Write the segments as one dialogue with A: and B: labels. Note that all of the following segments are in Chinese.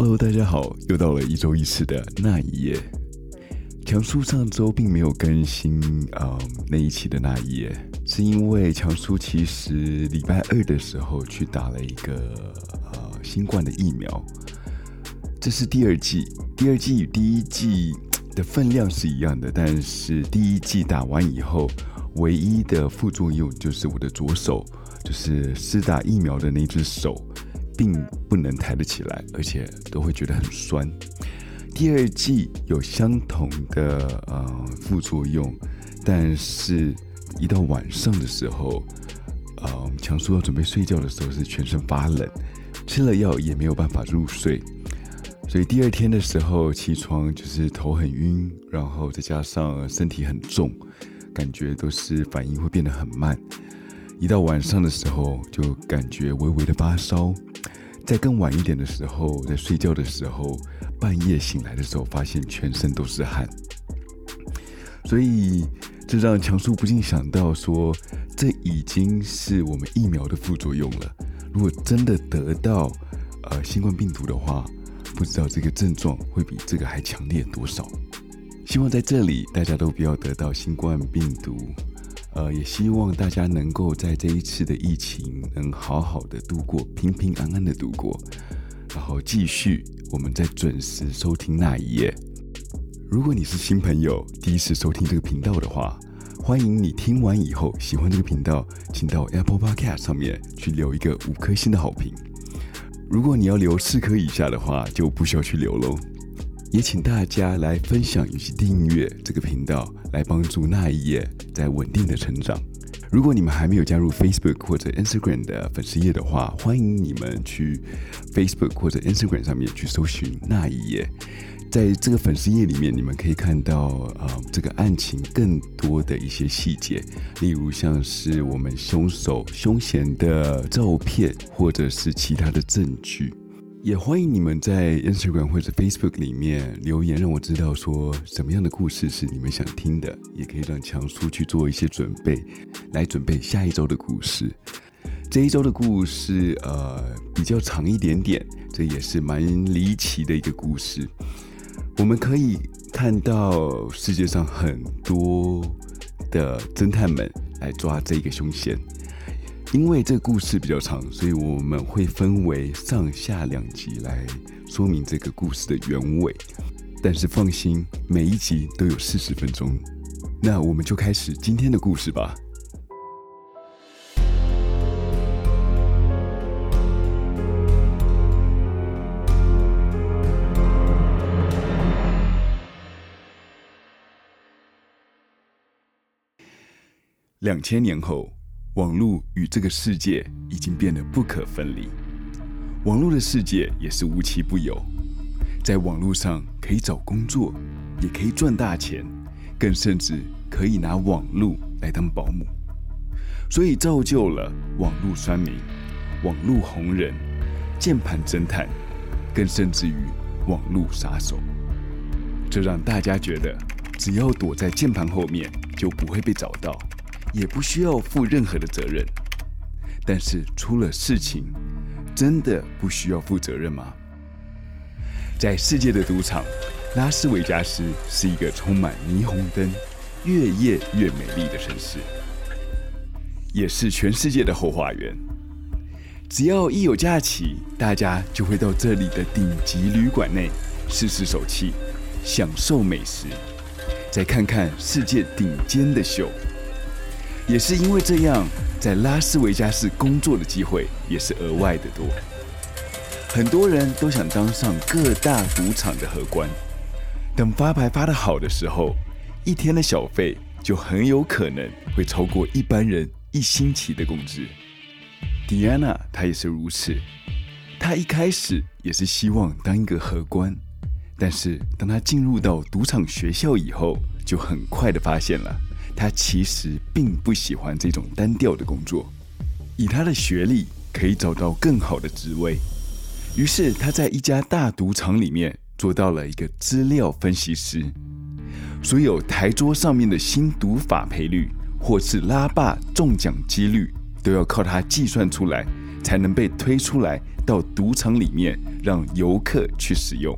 A: Hello，大家好，又到了一周一次的那一夜。强叔上周并没有更新啊、嗯、那一期的那一夜，是因为强叔其实礼拜二的时候去打了一个呃新冠的疫苗。这是第二季，第二季与第一季的分量是一样的，但是第一季打完以后，唯一的副作用就是我的左手，就是施打疫苗的那只手。并不能抬得起来，而且都会觉得很酸。第二剂有相同的呃副作用，但是一到晚上的时候，呃，强叔要准备睡觉的时候是全身发冷，吃了药也没有办法入睡，所以第二天的时候起床就是头很晕，然后再加上身体很重，感觉都是反应会变得很慢。一到晚上的时候就感觉微微的发烧。在更晚一点的时候，在睡觉的时候，半夜醒来的时候，发现全身都是汗，所以这让强叔不禁想到说，这已经是我们疫苗的副作用了。如果真的得到呃新冠病毒的话，不知道这个症状会比这个还强烈多少。希望在这里大家都不要得到新冠病毒。呃，也希望大家能够在这一次的疫情能好好的度过，平平安安的度过，然后继续我们再准时收听那一夜。如果你是新朋友，第一次收听这个频道的话，欢迎你听完以后喜欢这个频道，请到 Apple Podcast 上面去留一个五颗星的好评。如果你要留四颗以下的话，就不需要去留喽。也请大家来分享以及订阅这个频道，来帮助那一夜在稳定的成长。如果你们还没有加入 Facebook 或者 Instagram 的粉丝页的话，欢迎你们去 Facebook 或者 Instagram 上面去搜寻那一夜。在这个粉丝页里面，你们可以看到呃这个案情更多的一些细节，例如像是我们凶手凶嫌的照片，或者是其他的证据。也欢迎你们在 Instagram 或者 Facebook 里面留言，让我知道说什么样的故事是你们想听的，也可以让强叔去做一些准备，来准备下一周的故事。这一周的故事呃比较长一点点，这也是蛮离奇的一个故事。我们可以看到世界上很多的侦探们来抓这个凶嫌。因为这个故事比较长，所以我们会分为上下两集来说明这个故事的原委。但是放心，每一集都有四十分钟。那我们就开始今天的故事吧。两千年后。网络与这个世界已经变得不可分离，网络的世界也是无奇不有，在网络上可以找工作，也可以赚大钱，更甚至可以拿网络来当保姆，所以造就了网络酸民、网络红人、键盘侦探，更甚至于网络杀手，这让大家觉得只要躲在键盘后面就不会被找到。也不需要负任何的责任，但是出了事情，真的不需要负责任吗？在世界的赌场，拉斯维加斯是一个充满霓虹灯、越夜越美丽的城市，也是全世界的后花园。只要一有假期，大家就会到这里的顶级旅馆内试试手气，享受美食，再看看世界顶尖的秀。也是因为这样，在拉斯维加斯工作的机会也是额外的多。很多人都想当上各大赌场的荷官，等发牌发得好的时候，一天的小费就很有可能会超过一般人一星期的工资。迪安娜她也是如此，她一开始也是希望当一个荷官，但是当她进入到赌场学校以后，就很快的发现了。他其实并不喜欢这种单调的工作，以他的学历可以找到更好的职位，于是他在一家大赌场里面做到了一个资料分析师，所有台桌上面的新赌法赔率或是拉霸中奖几率都要靠他计算出来，才能被推出来到赌场里面，让游客去使用。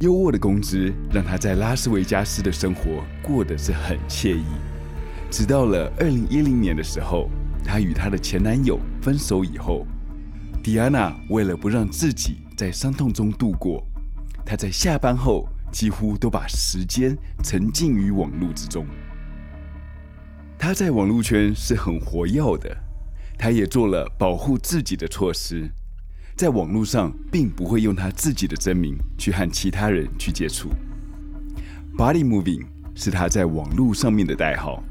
A: 优渥的工资让他在拉斯维加斯的生活过得是很惬意。直到了二零一零年的时候，她与她的前男友分手以后，迪安娜为了不让自己在伤痛中度过，她在下班后几乎都把时间沉浸于网络之中。她在网络圈是很活跃的。他也做了保护自己的措施，在网络上并不会用他自己的真名去和其他人去接触。Body Moving 是他在网络上面的代号。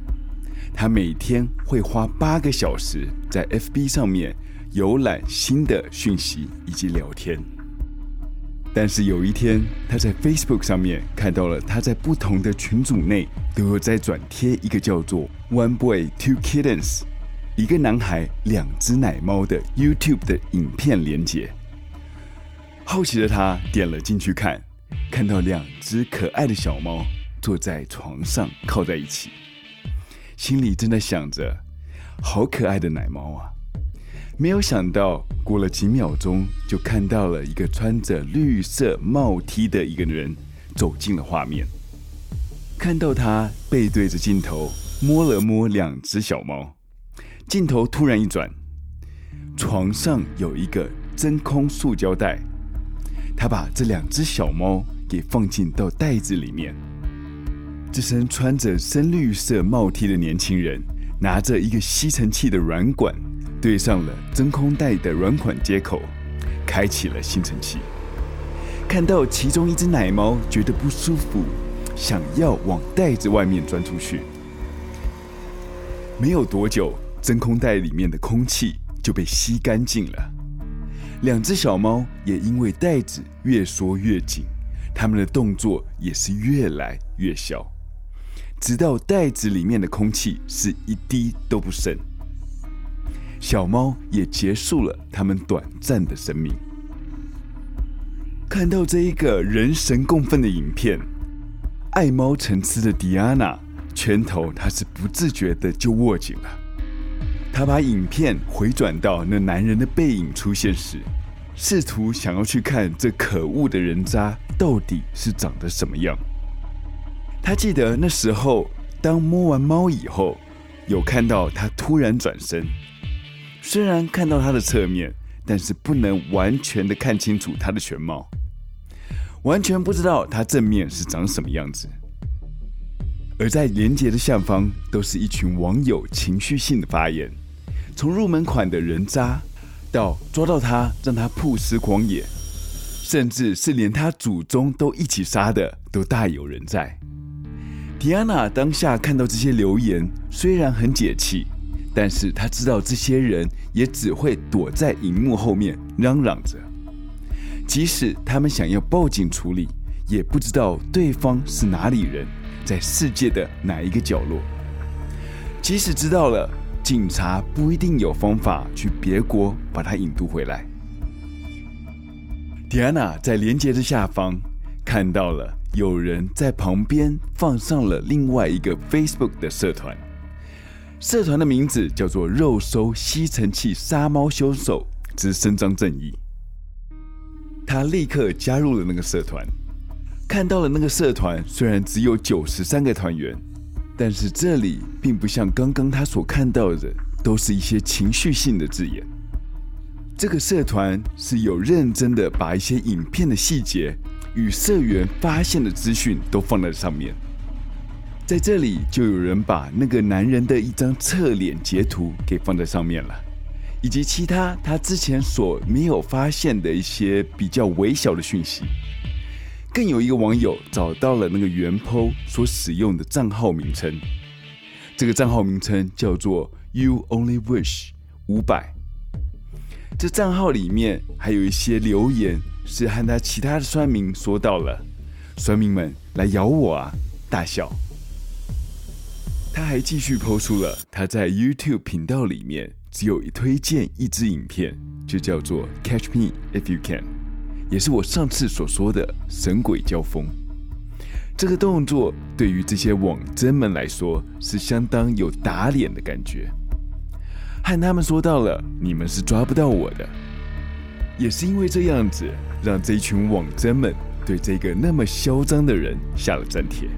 A: 他每天会花八个小时在 FB 上面浏览新的讯息以及聊天。但是有一天，他在 Facebook 上面看到了他在不同的群组内都有在转贴一个叫做 “One Boy Two Kittens”。一个男孩，两只奶猫的 YouTube 的影片连接，好奇的他点了进去看，看到两只可爱的小猫坐在床上靠在一起，心里正在想着：好可爱的奶猫啊！没有想到，过了几秒钟，就看到了一个穿着绿色帽 T 的一个人走进了画面，看到他背对着镜头，摸了摸两只小猫。镜头突然一转，床上有一个真空塑胶袋，他把这两只小猫给放进到袋子里面。这身穿着深绿色帽 T 的年轻人拿着一个吸尘器的软管，对上了真空袋的软管接口，开启了吸尘器。看到其中一只奶猫觉得不舒服，想要往袋子外面钻出去，没有多久。真空袋里面的空气就被吸干净了，两只小猫也因为袋子越缩越紧，它们的动作也是越来越小，直到袋子里面的空气是一滴都不剩，小猫也结束了它们短暂的生命。看到这一个人神共愤的影片，爱猫成痴的迪安娜拳头她是不自觉的就握紧了。他把影片回转到那男人的背影出现时，试图想要去看这可恶的人渣到底是长得什么样。他记得那时候，当摸完猫以后，有看到他突然转身，虽然看到他的侧面，但是不能完全的看清楚他的全貌，完全不知道他正面是长什么样子。而在连接的下方，都是一群网友情绪性的发言。从入门款的人渣，到抓到他让他曝尸荒野，甚至是连他祖宗都一起杀的，都大有人在。迪安娜当下看到这些留言，虽然很解气，但是她知道这些人也只会躲在荧幕后面嚷嚷着，即使他们想要报警处理，也不知道对方是哪里人，在世界的哪一个角落。即使知道了。警察不一定有方法去别国把他引渡回来。迪安娜在连接的下方看到了有人在旁边放上了另外一个 Facebook 的社团，社团的名字叫做“肉搜吸尘器杀猫凶手之伸张正义”。他立刻加入了那个社团，看到了那个社团虽然只有九十三个团员。但是这里并不像刚刚他所看到的，都是一些情绪性的字眼。这个社团是有认真的把一些影片的细节与社员发现的资讯都放在上面。在这里就有人把那个男人的一张侧脸截图给放在上面了，以及其他他之前所没有发现的一些比较微小的讯息。更有一个网友找到了那个原 PO 所使用的账号名称，这个账号名称叫做 “You Only Wish 五百”。这账号里面还有一些留言是和他其他的酸民说到了：“酸民们来咬我啊！”大笑。他还继续 PO 出了他在 YouTube 频道里面只有一推荐一支影片，就叫做 “Catch Me If You Can”。也是我上次所说的神鬼交锋，这个动作对于这些网真们来说是相当有打脸的感觉，和他们说到了你们是抓不到我的。也是因为这样子，让这一群网针们对这个那么嚣张的人下了战帖。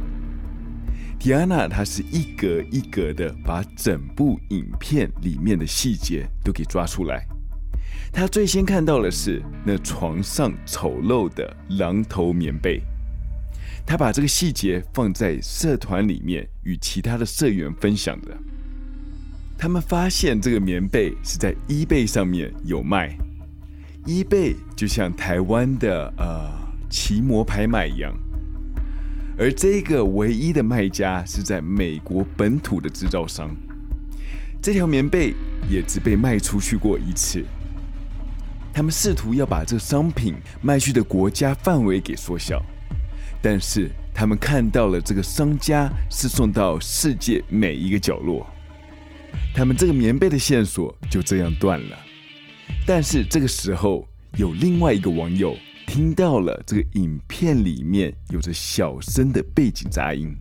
A: 迪安娜，她是一格一格的把整部影片里面的细节都给抓出来。他最先看到的是那床上丑陋的狼头棉被。他把这个细节放在社团里面与其他的社员分享的。他们发现这个棉被是在 eBay 上面有卖，eBay 就像台湾的呃奇摩拍卖一样。而这个唯一的卖家是在美国本土的制造商，这条棉被也只被卖出去过一次。他们试图要把这个商品卖去的国家范围给缩小，但是他们看到了这个商家是送到世界每一个角落，他们这个棉被的线索就这样断了。但是这个时候有另外一个网友。听到了这个影片里面有着小声的背景杂音，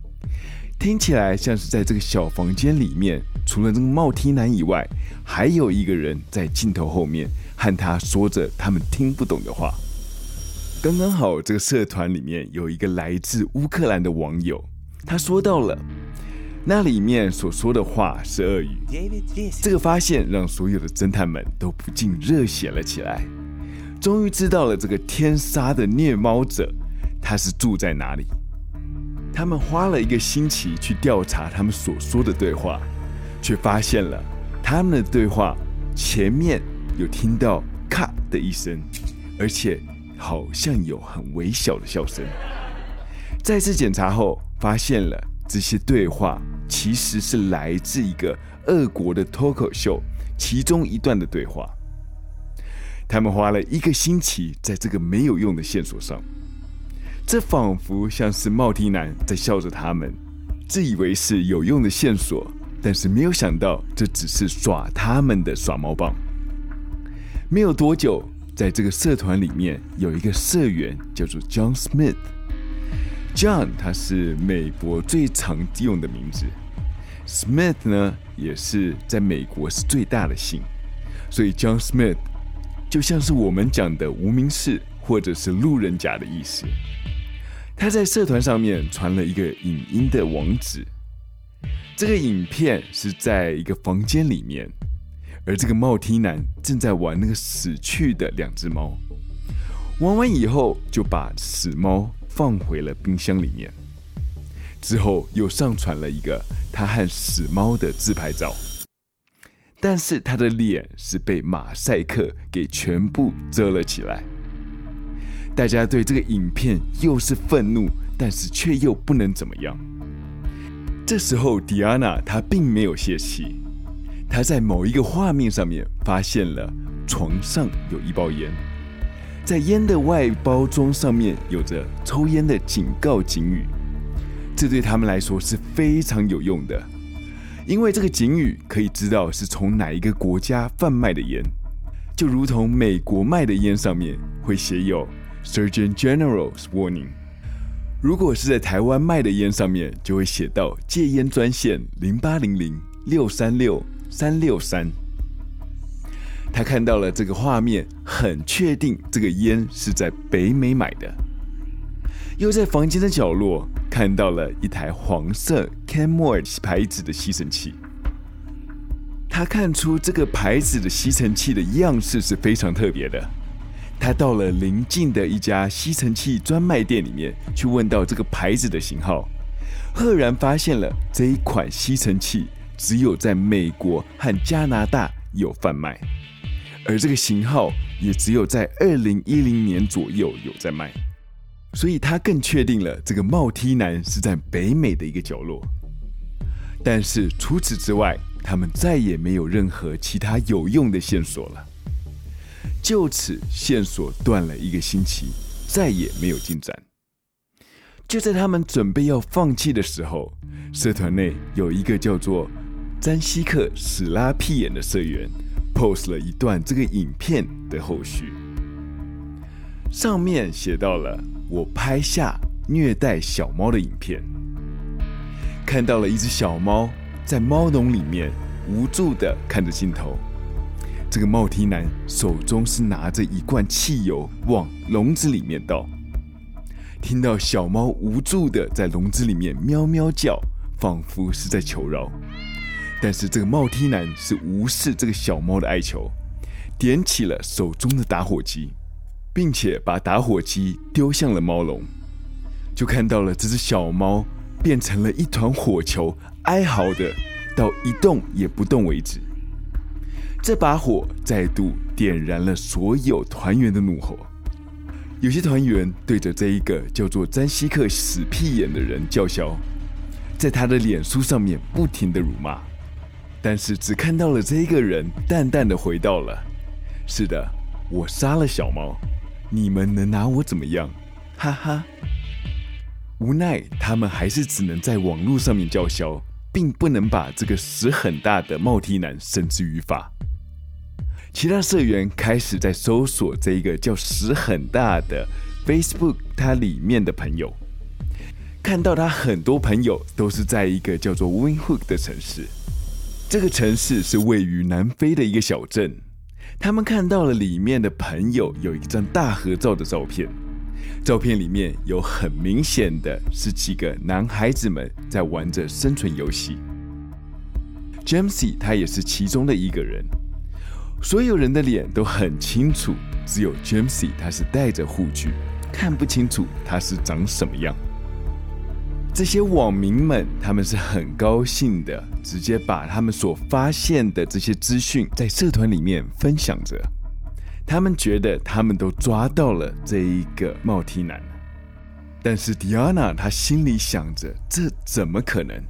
A: 听起来像是在这个小房间里面，除了这个帽 T 男以外，还有一个人在镜头后面和他说着他们听不懂的话。刚刚好，这个社团里面有一个来自乌克兰的网友，他说到了那里面所说的话是俄语。这个发现让所有的侦探们都不禁热血了起来。终于知道了这个天杀的虐猫者，他是住在哪里。他们花了一个星期去调查他们所说的对话，却发现了他们的对话前面有听到“咔”的一声，而且好像有很微小的笑声。再次检查后，发现了这些对话其实是来自一个俄国的脱口秀其中一段的对话。他们花了一个星期在这个没有用的线索上，这仿佛像是帽提男在笑着他们，自以为是有用的线索，但是没有想到这只是耍他们的耍猫棒。没有多久，在这个社团里面有一个社员叫做 John Smith，John 他是美国最常用的名字，Smith 呢也是在美国是最大的姓，所以 John Smith。就像是我们讲的无名氏或者是路人甲的意思。他在社团上面传了一个影音的网址，这个影片是在一个房间里面，而这个帽 T 男正在玩那个死去的两只猫，玩完以后就把死猫放回了冰箱里面，之后又上传了一个他和死猫的自拍照。但是他的脸是被马赛克给全部遮了起来。大家对这个影片又是愤怒，但是却又不能怎么样。这时候，迪安娜她并没有泄气，他在某一个画面上面发现了床上有一包烟，在烟的外包装上面有着抽烟的警告警语，这对他们来说是非常有用的。因为这个警语可以知道是从哪一个国家贩卖的烟，就如同美国卖的烟上面会写有 Surgeon General's Warning，如果是在台湾卖的烟上面就会写到戒烟专线零八零零六三六三六三。他看到了这个画面，很确定这个烟是在北美买的，又在房间的角落。看到了一台黄色 Kenmore 牌子的吸尘器，他看出这个牌子的吸尘器的样式是非常特别的。他到了邻近的一家吸尘器专卖店里面去问到这个牌子的型号，赫然发现了这一款吸尘器只有在美国和加拿大有贩卖，而这个型号也只有在二零一零年左右有在卖。所以他更确定了这个帽 T 男是在北美的一个角落，但是除此之外，他们再也没有任何其他有用的线索了。就此，线索断了一个星期，再也没有进展。就在他们准备要放弃的时候，社团内有一个叫做詹西克史拉屁眼的社员，post 了一段这个影片的后续，上面写到了。我拍下虐待小猫的影片，看到了一只小猫在猫笼里面无助地看着镜头，这个帽 T 男手中是拿着一罐汽油往笼子里面倒。听到小猫无助的在笼子里面喵喵叫，仿佛是在求饶。但是这个帽梯男是无视这个小猫的哀求，点起了手中的打火机，并且把打火机丢向了猫笼，就看到了这只小猫变成了一团火球，哀嚎的到一动也不动为止。这把火再度点燃了所有团员的怒火，有些团员对着这一个叫做詹西克死屁眼的人叫嚣，在他的脸书上面不停的辱骂。但是只看到了这一个人淡淡的回道了：“是的，我杀了小猫，你们能拿我怎么样？哈哈。”无奈他们还是只能在网络上面叫嚣，并不能把这个屎很大的帽 T 男绳之于法。其他社员开始在搜索这一个叫屎很大的 Facebook，它里面的朋友，看到他很多朋友都是在一个叫做 Winhook 的城市。这个城市是位于南非的一个小镇，他们看到了里面的朋友有一张大合照的照片，照片里面有很明显的是几个男孩子们在玩着生存游戏。Jamesy 他也是其中的一个人，所有人的脸都很清楚，只有 Jamesy 他是戴着护具，看不清楚他是长什么样。这些网民们，他们是很高兴的，直接把他们所发现的这些资讯在社团里面分享着。他们觉得他们都抓到了这一个帽 T 男，但是 Diana 她心里想着，这怎么可能？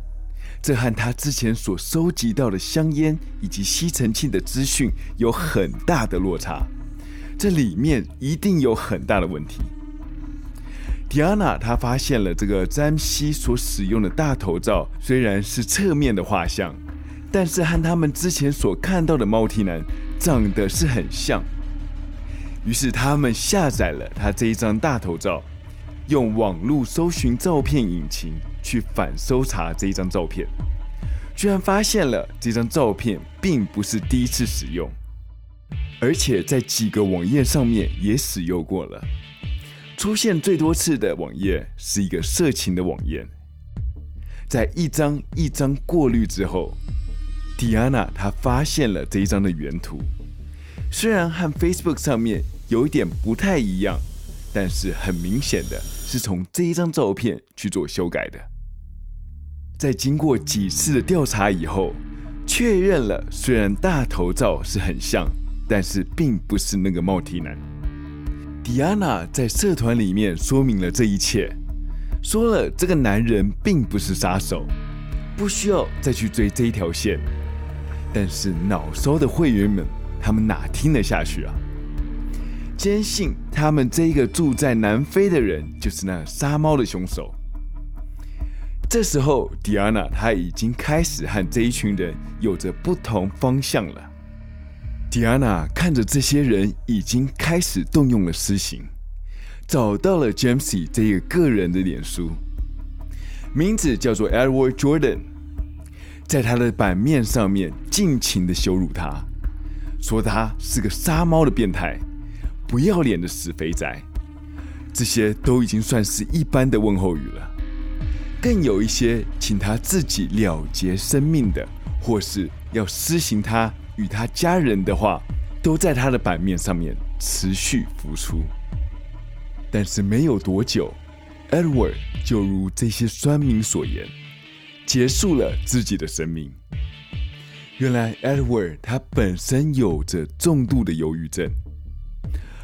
A: 这和他之前所收集到的香烟以及吸尘器的资讯有很大的落差，这里面一定有很大的问题。迪安娜，她发现了这个詹西所使用的大头照，虽然是侧面的画像，但是和他们之前所看到的帽 T 男长得是很像。于是他们下载了他这一张大头照，用网络搜寻照片引擎去反搜查这一张照片，居然发现了这张照片并不是第一次使用，而且在几个网页上面也使用过了。出现最多次的网页是一个色情的网页，在一张一张过滤之后，Diana 她发现了这一张的原图，虽然和 Facebook 上面有一点不太一样，但是很明显的是从这一张照片去做修改的。在经过几次的调查以后，确认了虽然大头照是很像，但是并不是那个帽体男。迪安娜在社团里面说明了这一切，说了这个男人并不是杀手，不需要再去追这一条线。但是恼骚的会员们，他们哪听得下去啊？坚信他们这一个住在南非的人就是那杀猫的凶手。这时候，迪安娜她已经开始和这一群人有着不同方向了。迪安娜看着这些人已经开始动用了私刑，找到了 Jamesy 这个个人的脸书，名字叫做 Edward Jordan，在他的版面上面尽情的羞辱他，说他是个杀猫的变态，不要脸的死肥宅，这些都已经算是一般的问候语了，更有一些请他自己了结生命的，或是要施行他。与他家人的话，都在他的版面上面持续浮出。但是没有多久，Edward 就如这些酸民所言，结束了自己的生命。原来 Edward 他本身有着重度的忧郁症，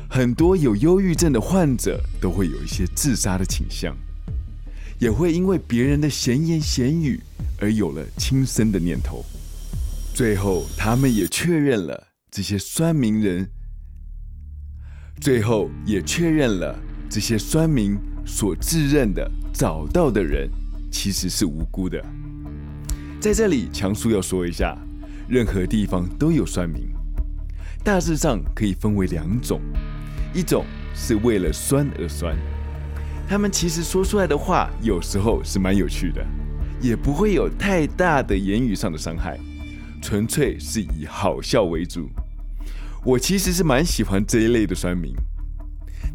A: 很多有忧郁症的患者都会有一些自杀的倾向，也会因为别人的闲言闲语而有了轻生的念头。最后，他们也确认了这些酸民人。最后也确认了这些酸民所自认的找到的人其实是无辜的。在这里，强叔要说一下，任何地方都有酸民，大致上可以分为两种：一种是为了酸而酸，他们其实说出来的话有时候是蛮有趣的，也不会有太大的言语上的伤害。纯粹是以好笑为主，我其实是蛮喜欢这一类的酸民。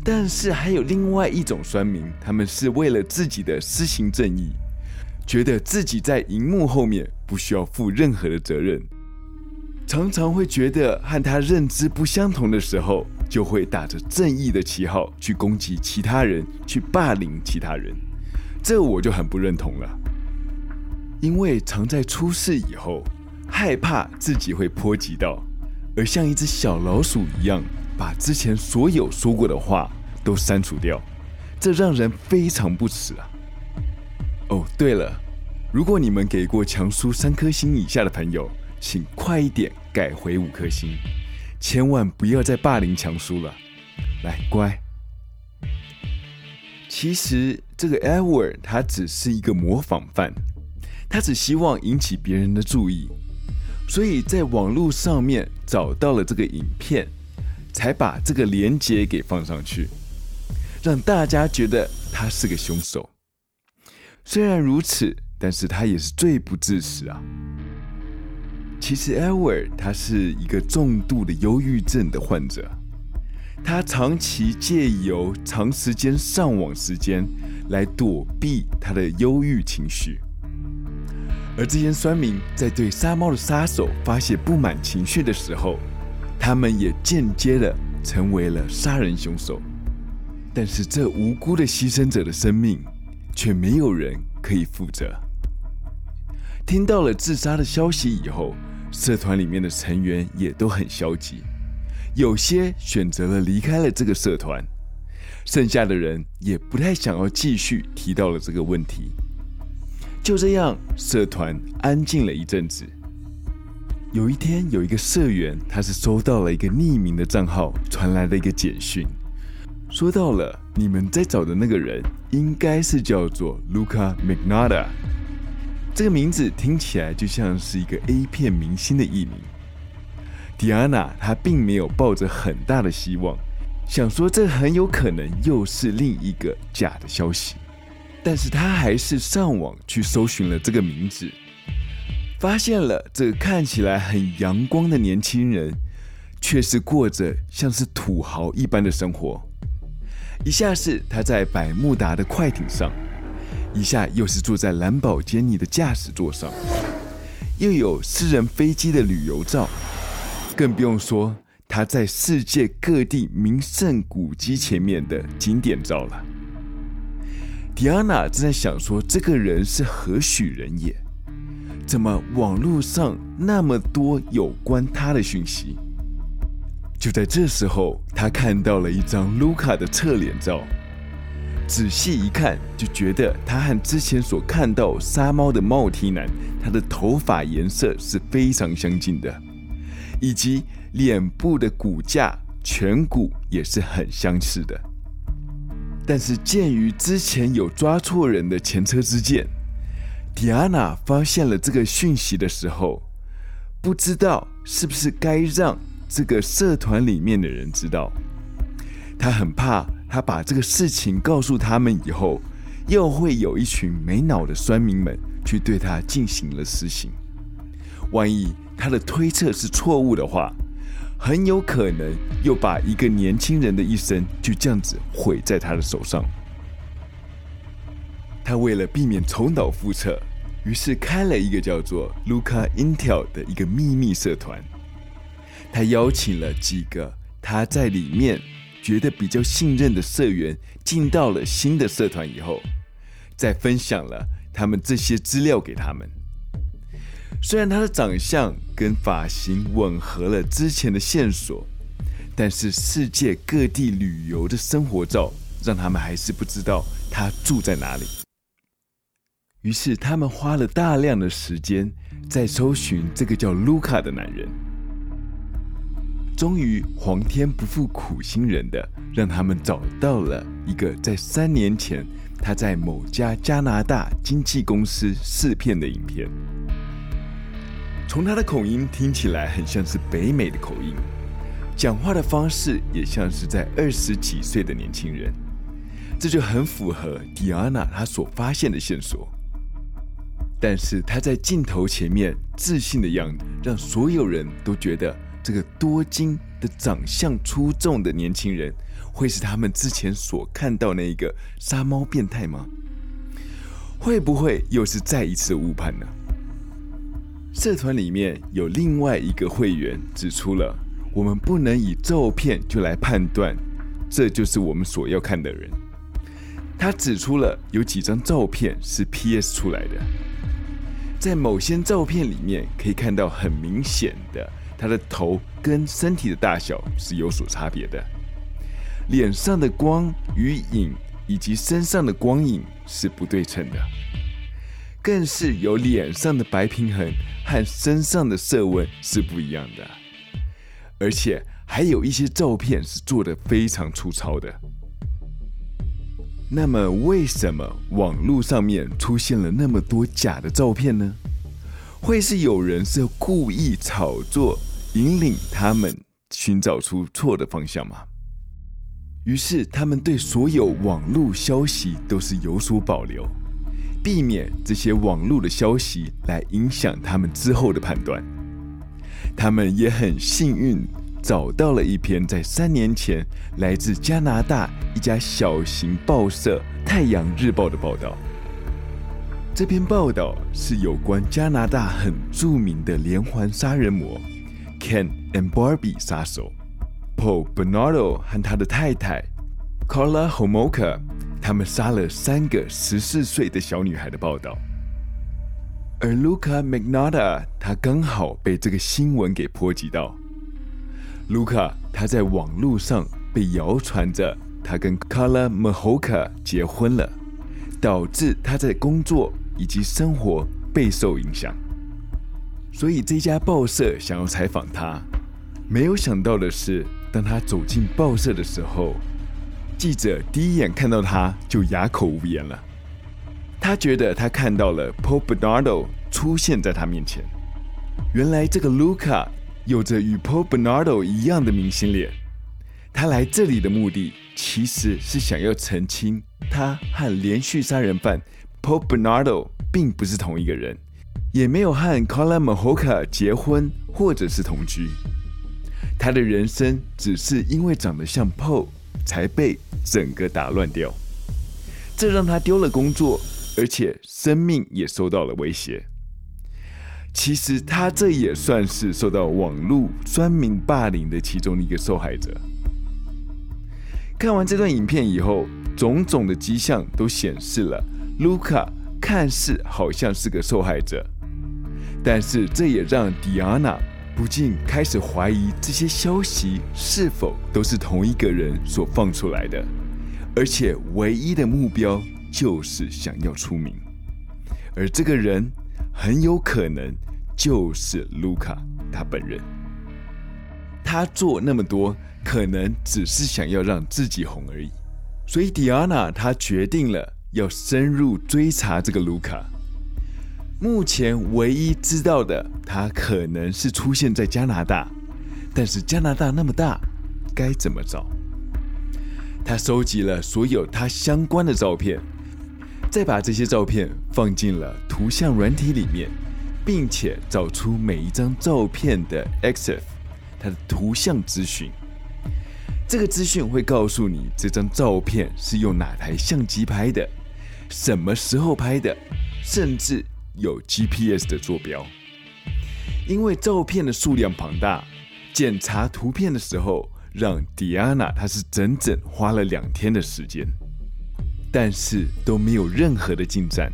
A: 但是还有另外一种酸民，他们是为了自己的私行正义，觉得自己在荧幕后面不需要负任何的责任，常常会觉得和他认知不相同的时候，就会打着正义的旗号去攻击其他人，去霸凌其他人。这我就很不认同了，因为常在出事以后，害怕自己会波及到，而像一只小老鼠一样。把之前所有说过的话都删除掉，这让人非常不齿啊！哦，对了，如果你们给过强叔三颗星以下的朋友，请快一点改回五颗星，千万不要再霸凌强叔了。来，乖。其实这个 Edward 他只是一个模仿犯，他只希望引起别人的注意，所以在网络上面找到了这个影片。才把这个连接给放上去，让大家觉得他是个凶手。虽然如此，但是他也是罪不至死啊。其实，Edward 他是一个重度的忧郁症的患者，他长期借由长时间上网时间来躲避他的忧郁情绪。而这些酸民在对杀猫的杀手发泄不满情绪的时候，他们也间接的成为了杀人凶手，但是这无辜的牺牲者的生命，却没有人可以负责。听到了自杀的消息以后，社团里面的成员也都很消极，有些选择了离开了这个社团，剩下的人也不太想要继续提到了这个问题。就这样，社团安静了一阵子。有一天，有一个社员，他是收到了一个匿名的账号传来的一个简讯，说到了你们在找的那个人，应该是叫做 Luca Magnotta。这个名字听起来就像是一个 A 片明星的艺名。迪安娜她并没有抱着很大的希望，想说这很有可能又是另一个假的消息，但是他还是上网去搜寻了这个名字。发现了这个看起来很阳光的年轻人，却是过着像是土豪一般的生活。一下是他在百慕达的快艇上，一下又是坐在蓝宝坚尼的驾驶座上，又有私人飞机的旅游照，更不用说他在世界各地名胜古迹前面的景点照了。迪安娜正在想说，这个人是何许人也？怎么网络上那么多有关他的讯息？就在这时候，他看到了一张卢卡的侧脸照，仔细一看，就觉得他和之前所看到杀猫的帽 T 男，他的头发颜色是非常相近的，以及脸部的骨架、颧骨也是很相似的。但是鉴于之前有抓错人的前车之鉴。迪安娜发现了这个讯息的时候，不知道是不是该让这个社团里面的人知道。她很怕，她把这个事情告诉他们以后，又会有一群没脑的酸民们去对她进行了私刑。万一她的推测是错误的话，很有可能又把一个年轻人的一生就这样子毁在他的手上。他为了避免重蹈覆辙，于是开了一个叫做 “Luca Intel 的一个秘密社团。他邀请了几个他在里面觉得比较信任的社员进到了新的社团以后，再分享了他们这些资料给他们。虽然他的长相跟发型吻合了之前的线索，但是世界各地旅游的生活照让他们还是不知道他住在哪里。于是他们花了大量的时间在搜寻这个叫卢卡的男人。终于，皇天不负苦心人的，让他们找到了一个在三年前他在某家加拿大经纪公司试片的影片。从他的口音听起来很像是北美的口音，讲话的方式也像是在二十几岁的年轻人，这就很符合迪安娜她所发现的线索。但是他在镜头前面自信的样子，让所有人都觉得这个多金的长相出众的年轻人，会是他们之前所看到那一个杀猫变态吗？会不会又是再一次误判呢？社团里面有另外一个会员指出了，我们不能以照片就来判断，这就是我们所要看的人。他指出了有几张照片是 PS 出来的，在某些照片里面可以看到很明显的，他的头跟身体的大小是有所差别的，脸上的光与影以及身上的光影是不对称的，更是有脸上的白平衡和身上的色温是不一样的，而且还有一些照片是做得非常粗糙的。那么，为什么网络上面出现了那么多假的照片呢？会是有人是故意炒作，引领他们寻找出错的方向吗？于是，他们对所有网络消息都是有所保留，避免这些网络的消息来影响他们之后的判断。他们也很幸运。找到了一篇在三年前来自加拿大一家小型报社《太阳日报》的报道。这篇报道是有关加拿大很著名的连环杀人魔 Ken and Barbie 杀手 Paul Bernardo 和他的太太 Karla Homolka，他们杀了三个十四岁的小女孩的报道。而 Luka Magnotta 他刚好被这个新闻给波及到。卢卡他在网络上被谣传着他跟卡拉马霍卡结婚了，导致他在工作以及生活备受影响。所以这家报社想要采访他，没有想到的是，当他走进报社的时候，记者第一眼看到他就哑口无言了。他觉得他看到了 Paul Bernardo 出现在他面前，原来这个卢卡。有着与 Paul Bernardo 一样的明星脸，他来这里的目的其实是想要澄清，他和连续杀人犯 Paul Bernardo 并不是同一个人，也没有和 c o l a m a h o k a 结婚或者是同居。他的人生只是因为长得像 Paul 才被整个打乱掉，这让他丢了工作，而且生命也受到了威胁。其实他这也算是受到网络酸民霸凌的其中一个受害者。看完这段影片以后，种种的迹象都显示了卢卡看似好像是个受害者，但是这也让迪亚娜不禁开始怀疑这些消息是否都是同一个人所放出来的，而且唯一的目标就是想要出名，而这个人很有可能。就是卢卡他本人，他做那么多，可能只是想要让自己红而已。所以迪安娜她决定了要深入追查这个卢卡。目前唯一知道的，它可能是出现在加拿大，但是加拿大那么大，该怎么找？他收集了所有他相关的照片，再把这些照片放进了图像软体里面。并且找出每一张照片的 EXIF，它的图像资讯。这个资讯会告诉你这张照片是用哪台相机拍的，什么时候拍的，甚至有 GPS 的坐标。因为照片的数量庞大，检查图片的时候，让 Diana 她是整整花了两天的时间，但是都没有任何的进展。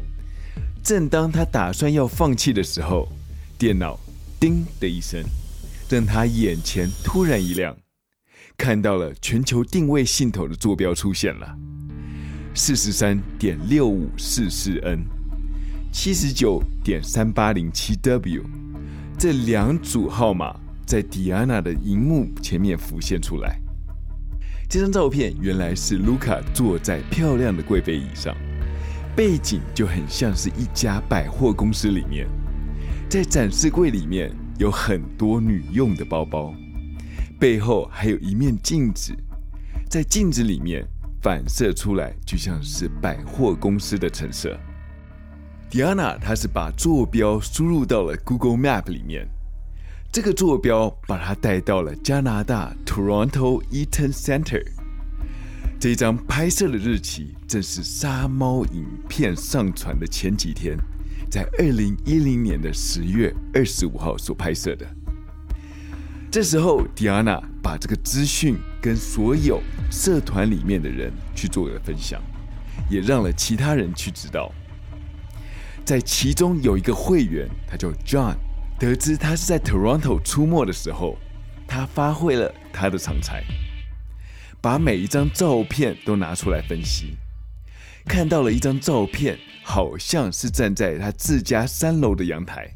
A: 正当他打算要放弃的时候，电脑“叮”的一声，让他眼前突然一亮，看到了全球定位系统的坐标出现了：四十三点六五四四 N、七十九点三八零七 W。这两组号码在迪安娜的荧幕前面浮现出来。这张照片原来是卢卡坐在漂亮的贵妃椅上。背景就很像是一家百货公司里面，在展示柜里面有很多女用的包包，背后还有一面镜子，在镜子里面反射出来就像是百货公司的陈设。Diana 她是把坐标输入到了 Google Map 里面，这个坐标把她带到了加拿大 Toronto Eaton Centre。这张拍摄的日期正是杀猫影片上传的前几天，在二零一零年的十月二十五号所拍摄的。这时候，Diana 把这个资讯跟所有社团里面的人去做了分享，也让了其他人去知道。在其中有一个会员，他叫 John。得知他是在 Toronto 出没的时候，他发挥了他的长才，把每一张照片都拿出来分析，看到了一张照片，好像是站在他自家三楼的阳台，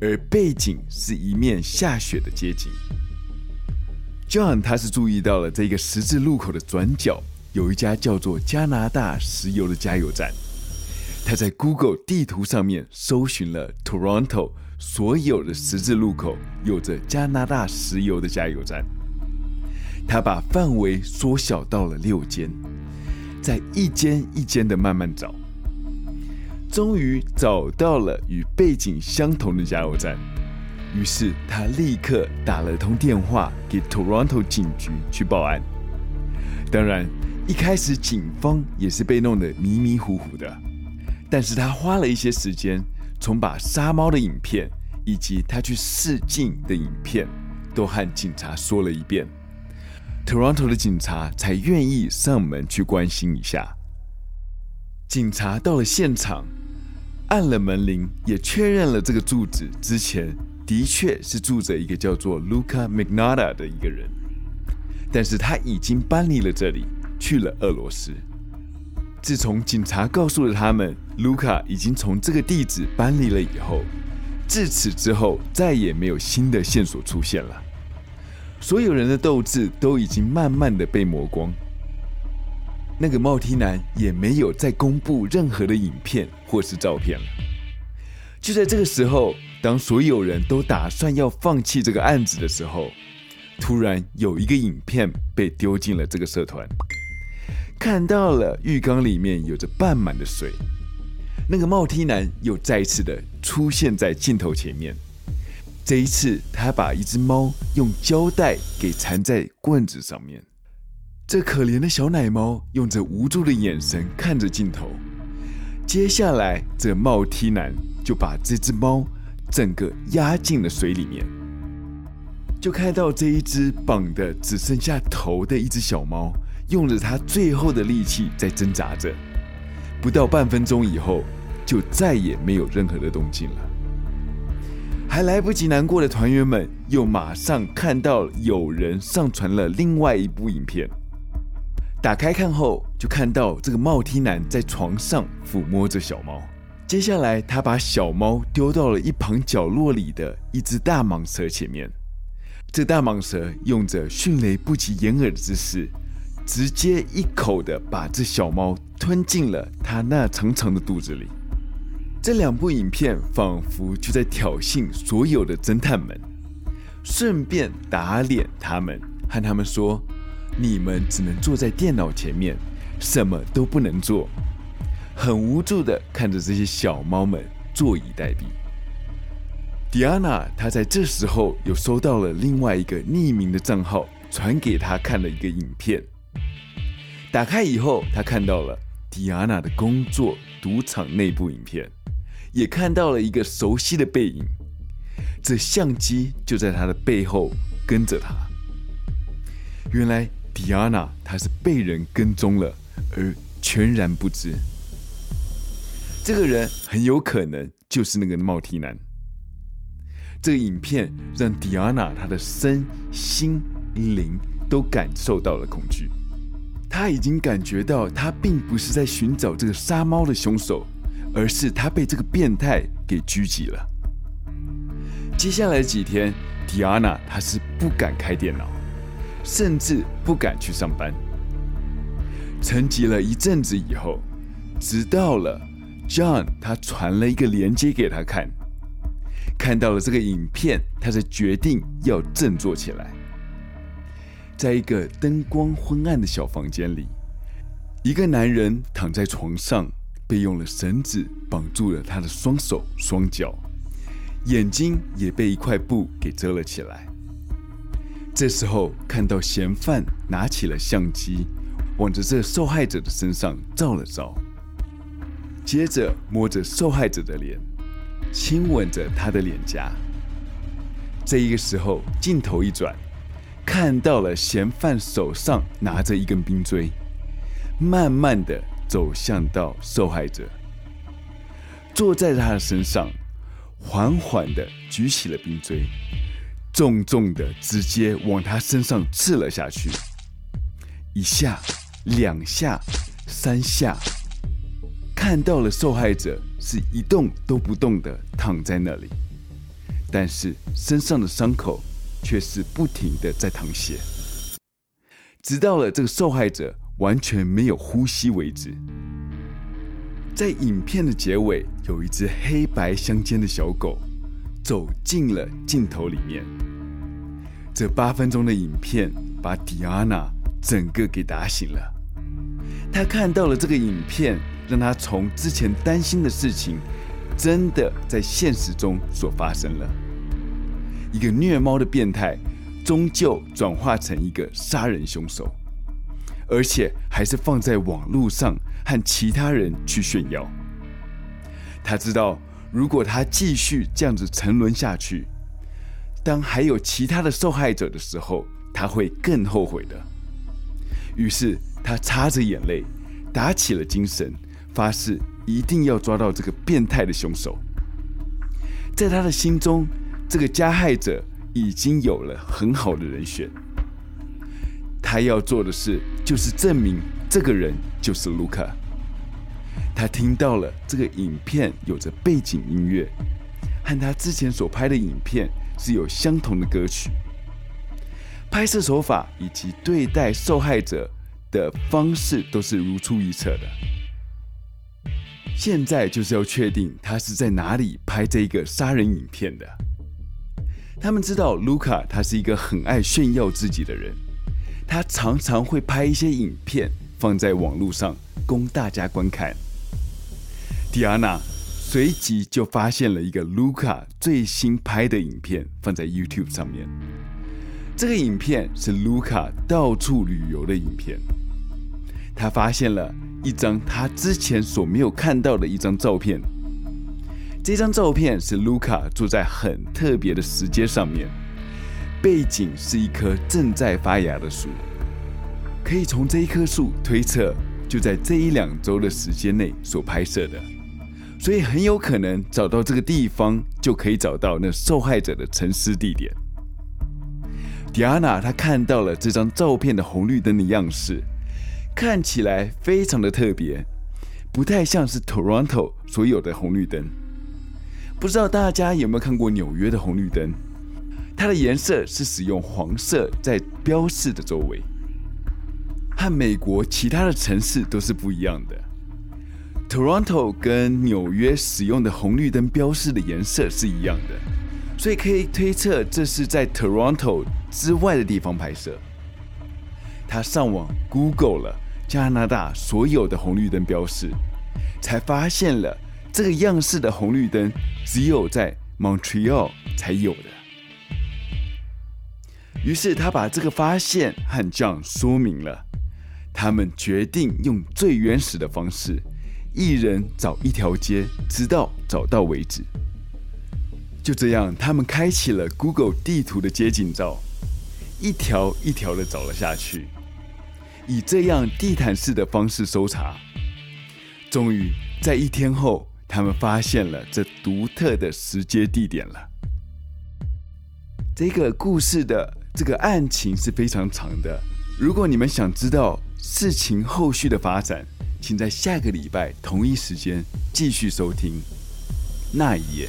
A: 而背景是一面下雪的街景。John 他是注意到了这个十字路口的转角有一家叫做加拿大石油的加油站，他在 Google 地图上面搜寻了 Toronto。所有的十字路口有着加拿大石油的加油站，他把范围缩小到了六间，在一间一间的慢慢找，终于找到了与背景相同的加油站。于是他立刻打了通电话给 Toronto 警局去报案。当然，一开始警方也是被弄得迷迷糊糊的，但是他花了一些时间。从把杀猫的影片以及他去试镜的影片都和警察说了一遍，Toronto 的警察才愿意上门去关心一下。警察到了现场，按了门铃，也确认了这个住址之前的确是住着一个叫做 Luca Magnotta 的一个人，但是他已经搬离了这里，去了俄罗斯。自从警察告诉了他们，卢卡已经从这个地址搬离了以后，自此之后再也没有新的线索出现了。所有人的斗志都已经慢慢的被磨光。那个帽梯男也没有再公布任何的影片或是照片了。就在这个时候，当所有人都打算要放弃这个案子的时候，突然有一个影片被丢进了这个社团。看到了浴缸里面有着半满的水，那个帽 T 男又再次的出现在镜头前面。这一次，他把一只猫用胶带给缠在棍子上面。这可怜的小奶猫用着无助的眼神看着镜头。接下来，这帽 T 男就把这只猫整个压进了水里面。就看到这一只绑的只剩下头的一只小猫。用着他最后的力气在挣扎着，不到半分钟以后，就再也没有任何的动静了。还来不及难过的团员们，又马上看到有人上传了另外一部影片。打开看后，就看到这个帽梯男在床上抚摸着小猫。接下来，他把小猫丢到了一旁角落里的一只大蟒蛇前面。这大蟒蛇用着迅雷不及掩耳的姿势。直接一口的把这小猫吞进了它那长长的肚子里。这两部影片仿佛就在挑衅所有的侦探们，顺便打脸他们，和他们说：“你们只能坐在电脑前面，什么都不能做。”很无助的看着这些小猫们坐以待毙。Diana 她在这时候又收到了另外一个匿名的账号传给她看了一个影片。打开以后，他看到了迪安娜的工作赌场内部影片，也看到了一个熟悉的背影。这相机就在他的背后跟着他。原来迪安娜她是被人跟踪了，而全然不知。这个人很有可能就是那个帽提男。这个影片让迪安娜她的身心灵都感受到了恐惧。他已经感觉到，他并不是在寻找这个杀猫的凶手，而是他被这个变态给狙击了。接下来几天，迪安娜她是不敢开电脑，甚至不敢去上班。沉寂了一阵子以后，直到了 John 他传了一个链接给他看，看到了这个影片，他才决定要振作起来。在一个灯光昏暗的小房间里，一个男人躺在床上，被用了绳子绑住了他的双手双脚，眼睛也被一块布给遮了起来。这时候，看到嫌犯拿起了相机，往着这受害者的身上照了照，接着摸着受害者的脸，亲吻着他的脸颊。这一个时候，镜头一转，看到了嫌犯手上拿着一根冰锥，慢慢的走向到受害者，坐在他的身上，缓缓的举起了冰锥，重重的直接往他身上刺了下去，一下、两下、三下，看到了受害者是一动都不动的躺在那里。但是身上的伤口却是不停的在淌血，直到了这个受害者完全没有呼吸为止。在影片的结尾，有一只黑白相间的小狗走进了镜头里面。这八分钟的影片把迪安娜整个给打醒了。她看到了这个影片，让她从之前担心的事情，真的在现实中所发生了。一个虐猫的变态，终究转化成一个杀人凶手，而且还是放在网络上和其他人去炫耀。他知道，如果他继续这样子沉沦下去，当还有其他的受害者的时候，他会更后悔的。于是，他擦着眼泪，打起了精神，发誓一定要抓到这个变态的凶手。在他的心中。这个加害者已经有了很好的人选，他要做的事就是证明这个人就是卢卡。他听到了这个影片有着背景音乐，和他之前所拍的影片是有相同的歌曲，拍摄手法以及对待受害者的方式都是如出一辙的。现在就是要确定他是在哪里拍这个杀人影片的。他们知道卢卡他是一个很爱炫耀自己的人，他常常会拍一些影片放在网络上供大家观看。迪安娜随即就发现了一个卢卡最新拍的影片放在 YouTube 上面，这个影片是卢卡到处旅游的影片。他发现了一张他之前所没有看到的一张照片。这张照片是卢卡坐在很特别的石阶上面，背景是一棵正在发芽的树，可以从这一棵树推测，就在这一两周的时间内所拍摄的，所以很有可能找到这个地方，就可以找到那受害者的沉尸地点。迪安娜她看到了这张照片的红绿灯的样式，看起来非常的特别，不太像是 Toronto 所有的红绿灯。不知道大家有没有看过纽约的红绿灯？它的颜色是使用黄色在标示的周围，和美国其他的城市都是不一样的。Toronto 跟纽约使用的红绿灯标示的颜色是一样的，所以可以推测这是在 Toronto 之外的地方拍摄。他上网 Google 了加拿大所有的红绿灯标示，才发现了。这个样式的红绿灯只有在 Montreal 才有的。于是他把这个发现和 John 说明了，他们决定用最原始的方式，一人找一条街，直到找到为止。就这样，他们开启了 Google 地图的街景照，一条一条的找了下去，以这样地毯式的方式搜查，终于在一天后。他们发现了这独特的时间地点了。这个故事的这个案情是非常长的。如果你们想知道事情后续的发展，请在下个礼拜同一时间继续收听那一夜。